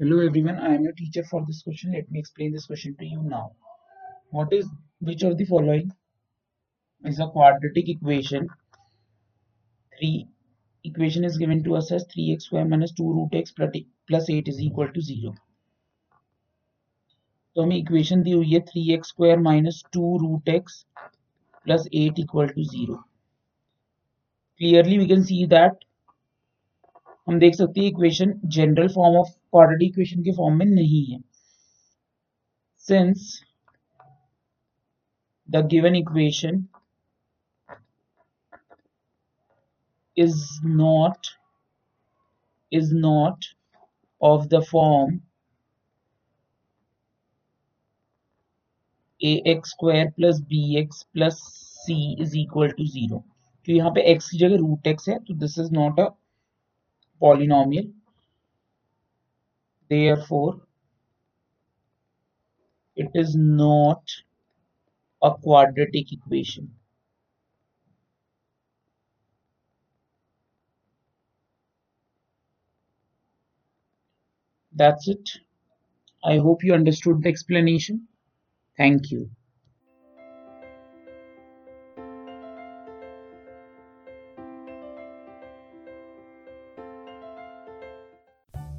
Hello everyone, I am your teacher for this question. Let me explain this question to you now. What is which of the following is a quadratic equation? Three equation is given to us as 3x square minus 2 root x plus 8 is equal to 0. तो हमें equation दी हुई है three x square minus two root x plus eight equal to zero clearly we can see that हम देख सकते हैं equation general form of quadratic equation के form में नहीं है। Since the given equation is not is not of the form ax square plus bx plus c is equal to zero. तो यहाँ पे x की जगह रूट एक्स है तो this is not a polynomial. Therefore it is not a quadratic equation. That's it. I hope you understood the explanation. Thank you